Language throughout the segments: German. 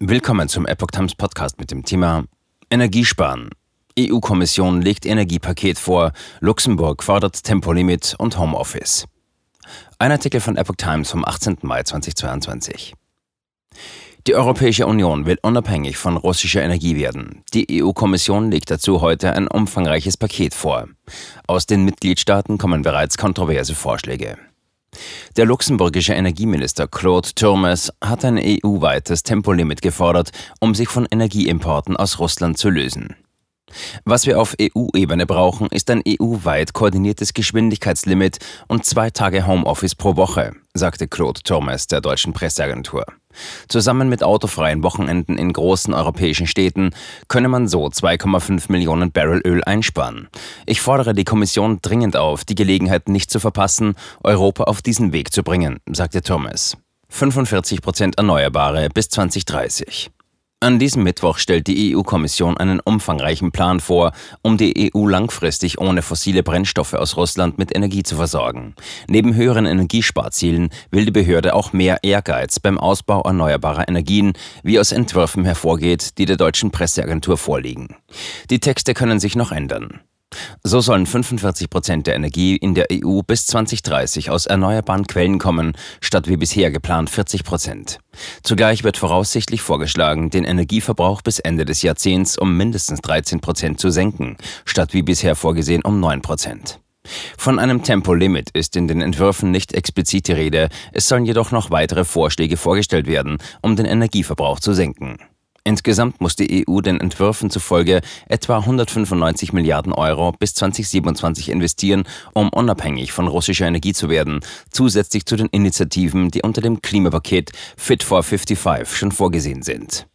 Willkommen zum Epoch Times Podcast mit dem Thema Energiesparen. EU-Kommission legt Energiepaket vor, Luxemburg fordert Tempolimit und Homeoffice. Ein Artikel von Epoch Times vom 18. Mai 2022. Die Europäische Union will unabhängig von russischer Energie werden. Die EU-Kommission legt dazu heute ein umfangreiches Paket vor. Aus den Mitgliedstaaten kommen bereits kontroverse Vorschläge. Der luxemburgische Energieminister Claude Turmes hat ein EU-weites Tempolimit gefordert, um sich von Energieimporten aus Russland zu lösen. Was wir auf EU-Ebene brauchen, ist ein EU-weit koordiniertes Geschwindigkeitslimit und zwei Tage Homeoffice pro Woche, sagte Claude Turmes der deutschen Presseagentur. Zusammen mit autofreien Wochenenden in großen europäischen Städten könne man so 2,5 Millionen Barrel Öl einsparen. Ich fordere die Kommission dringend auf, die Gelegenheit nicht zu verpassen, Europa auf diesen Weg zu bringen, sagte Thomas. 45 Prozent Erneuerbare bis 2030. An diesem Mittwoch stellt die EU-Kommission einen umfangreichen Plan vor, um die EU langfristig ohne fossile Brennstoffe aus Russland mit Energie zu versorgen. Neben höheren Energiesparzielen will die Behörde auch mehr Ehrgeiz beim Ausbau erneuerbarer Energien, wie aus Entwürfen hervorgeht, die der deutschen Presseagentur vorliegen. Die Texte können sich noch ändern. So sollen 45 Prozent der Energie in der EU bis 2030 aus erneuerbaren Quellen kommen, statt wie bisher geplant 40 Prozent. Zugleich wird voraussichtlich vorgeschlagen, den Energieverbrauch bis Ende des Jahrzehnts um mindestens 13 Prozent zu senken, statt wie bisher vorgesehen um 9 Prozent. Von einem Tempolimit ist in den Entwürfen nicht explizit die Rede, es sollen jedoch noch weitere Vorschläge vorgestellt werden, um den Energieverbrauch zu senken. Insgesamt muss die EU den Entwürfen zufolge etwa 195 Milliarden Euro bis 2027 investieren, um unabhängig von russischer Energie zu werden, zusätzlich zu den Initiativen, die unter dem Klimapaket Fit for 55 schon vorgesehen sind.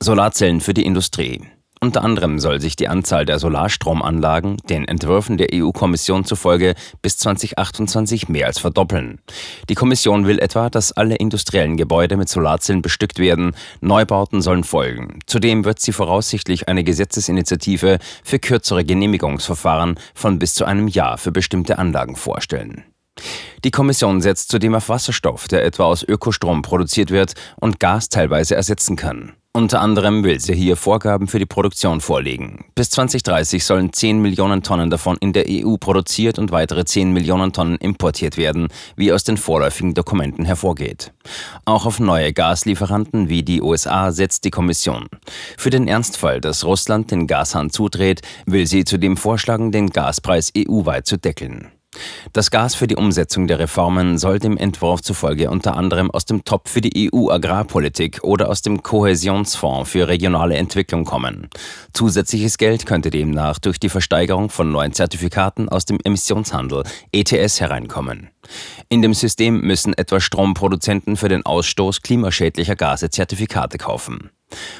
Solarzellen für die Industrie. Unter anderem soll sich die Anzahl der Solarstromanlagen den Entwürfen der EU-Kommission zufolge bis 2028 mehr als verdoppeln. Die Kommission will etwa, dass alle industriellen Gebäude mit Solarzellen bestückt werden, Neubauten sollen folgen. Zudem wird sie voraussichtlich eine Gesetzesinitiative für kürzere Genehmigungsverfahren von bis zu einem Jahr für bestimmte Anlagen vorstellen. Die Kommission setzt zudem auf Wasserstoff, der etwa aus Ökostrom produziert wird und Gas teilweise ersetzen kann. Unter anderem will sie hier Vorgaben für die Produktion vorlegen. Bis 2030 sollen 10 Millionen Tonnen davon in der EU produziert und weitere 10 Millionen Tonnen importiert werden, wie aus den vorläufigen Dokumenten hervorgeht. Auch auf neue Gaslieferanten wie die USA setzt die Kommission. Für den Ernstfall, dass Russland den Gashahn zudreht, will sie zudem vorschlagen, den Gaspreis EU-weit zu deckeln. Das Gas für die Umsetzung der Reformen soll dem Entwurf zufolge unter anderem aus dem Topf für die EU-Agrarpolitik oder aus dem Kohäsionsfonds für regionale Entwicklung kommen. Zusätzliches Geld könnte demnach durch die Versteigerung von neuen Zertifikaten aus dem Emissionshandel ETS hereinkommen. In dem System müssen etwa Stromproduzenten für den Ausstoß klimaschädlicher Gase Zertifikate kaufen.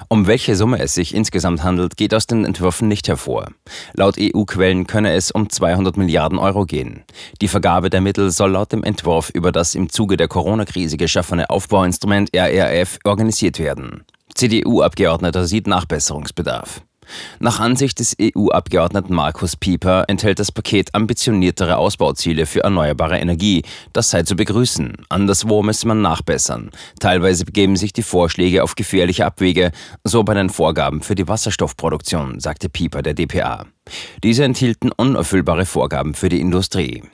Um welche Summe es sich insgesamt handelt, geht aus den Entwürfen nicht hervor. Laut EU-Quellen könne es um 200 Milliarden Euro gehen. Die Vergabe der Mittel soll laut dem Entwurf über das im Zuge der Corona-Krise geschaffene Aufbauinstrument RRF organisiert werden. CDU-Abgeordneter sieht Nachbesserungsbedarf. Nach Ansicht des EU-Abgeordneten Markus Pieper enthält das Paket ambitioniertere Ausbauziele für erneuerbare Energie. Das sei zu begrüßen. Anderswo müsse man nachbessern. Teilweise begeben sich die Vorschläge auf gefährliche Abwege, so bei den Vorgaben für die Wasserstoffproduktion, sagte Pieper der DPA. Diese enthielten unerfüllbare Vorgaben für die Industrie.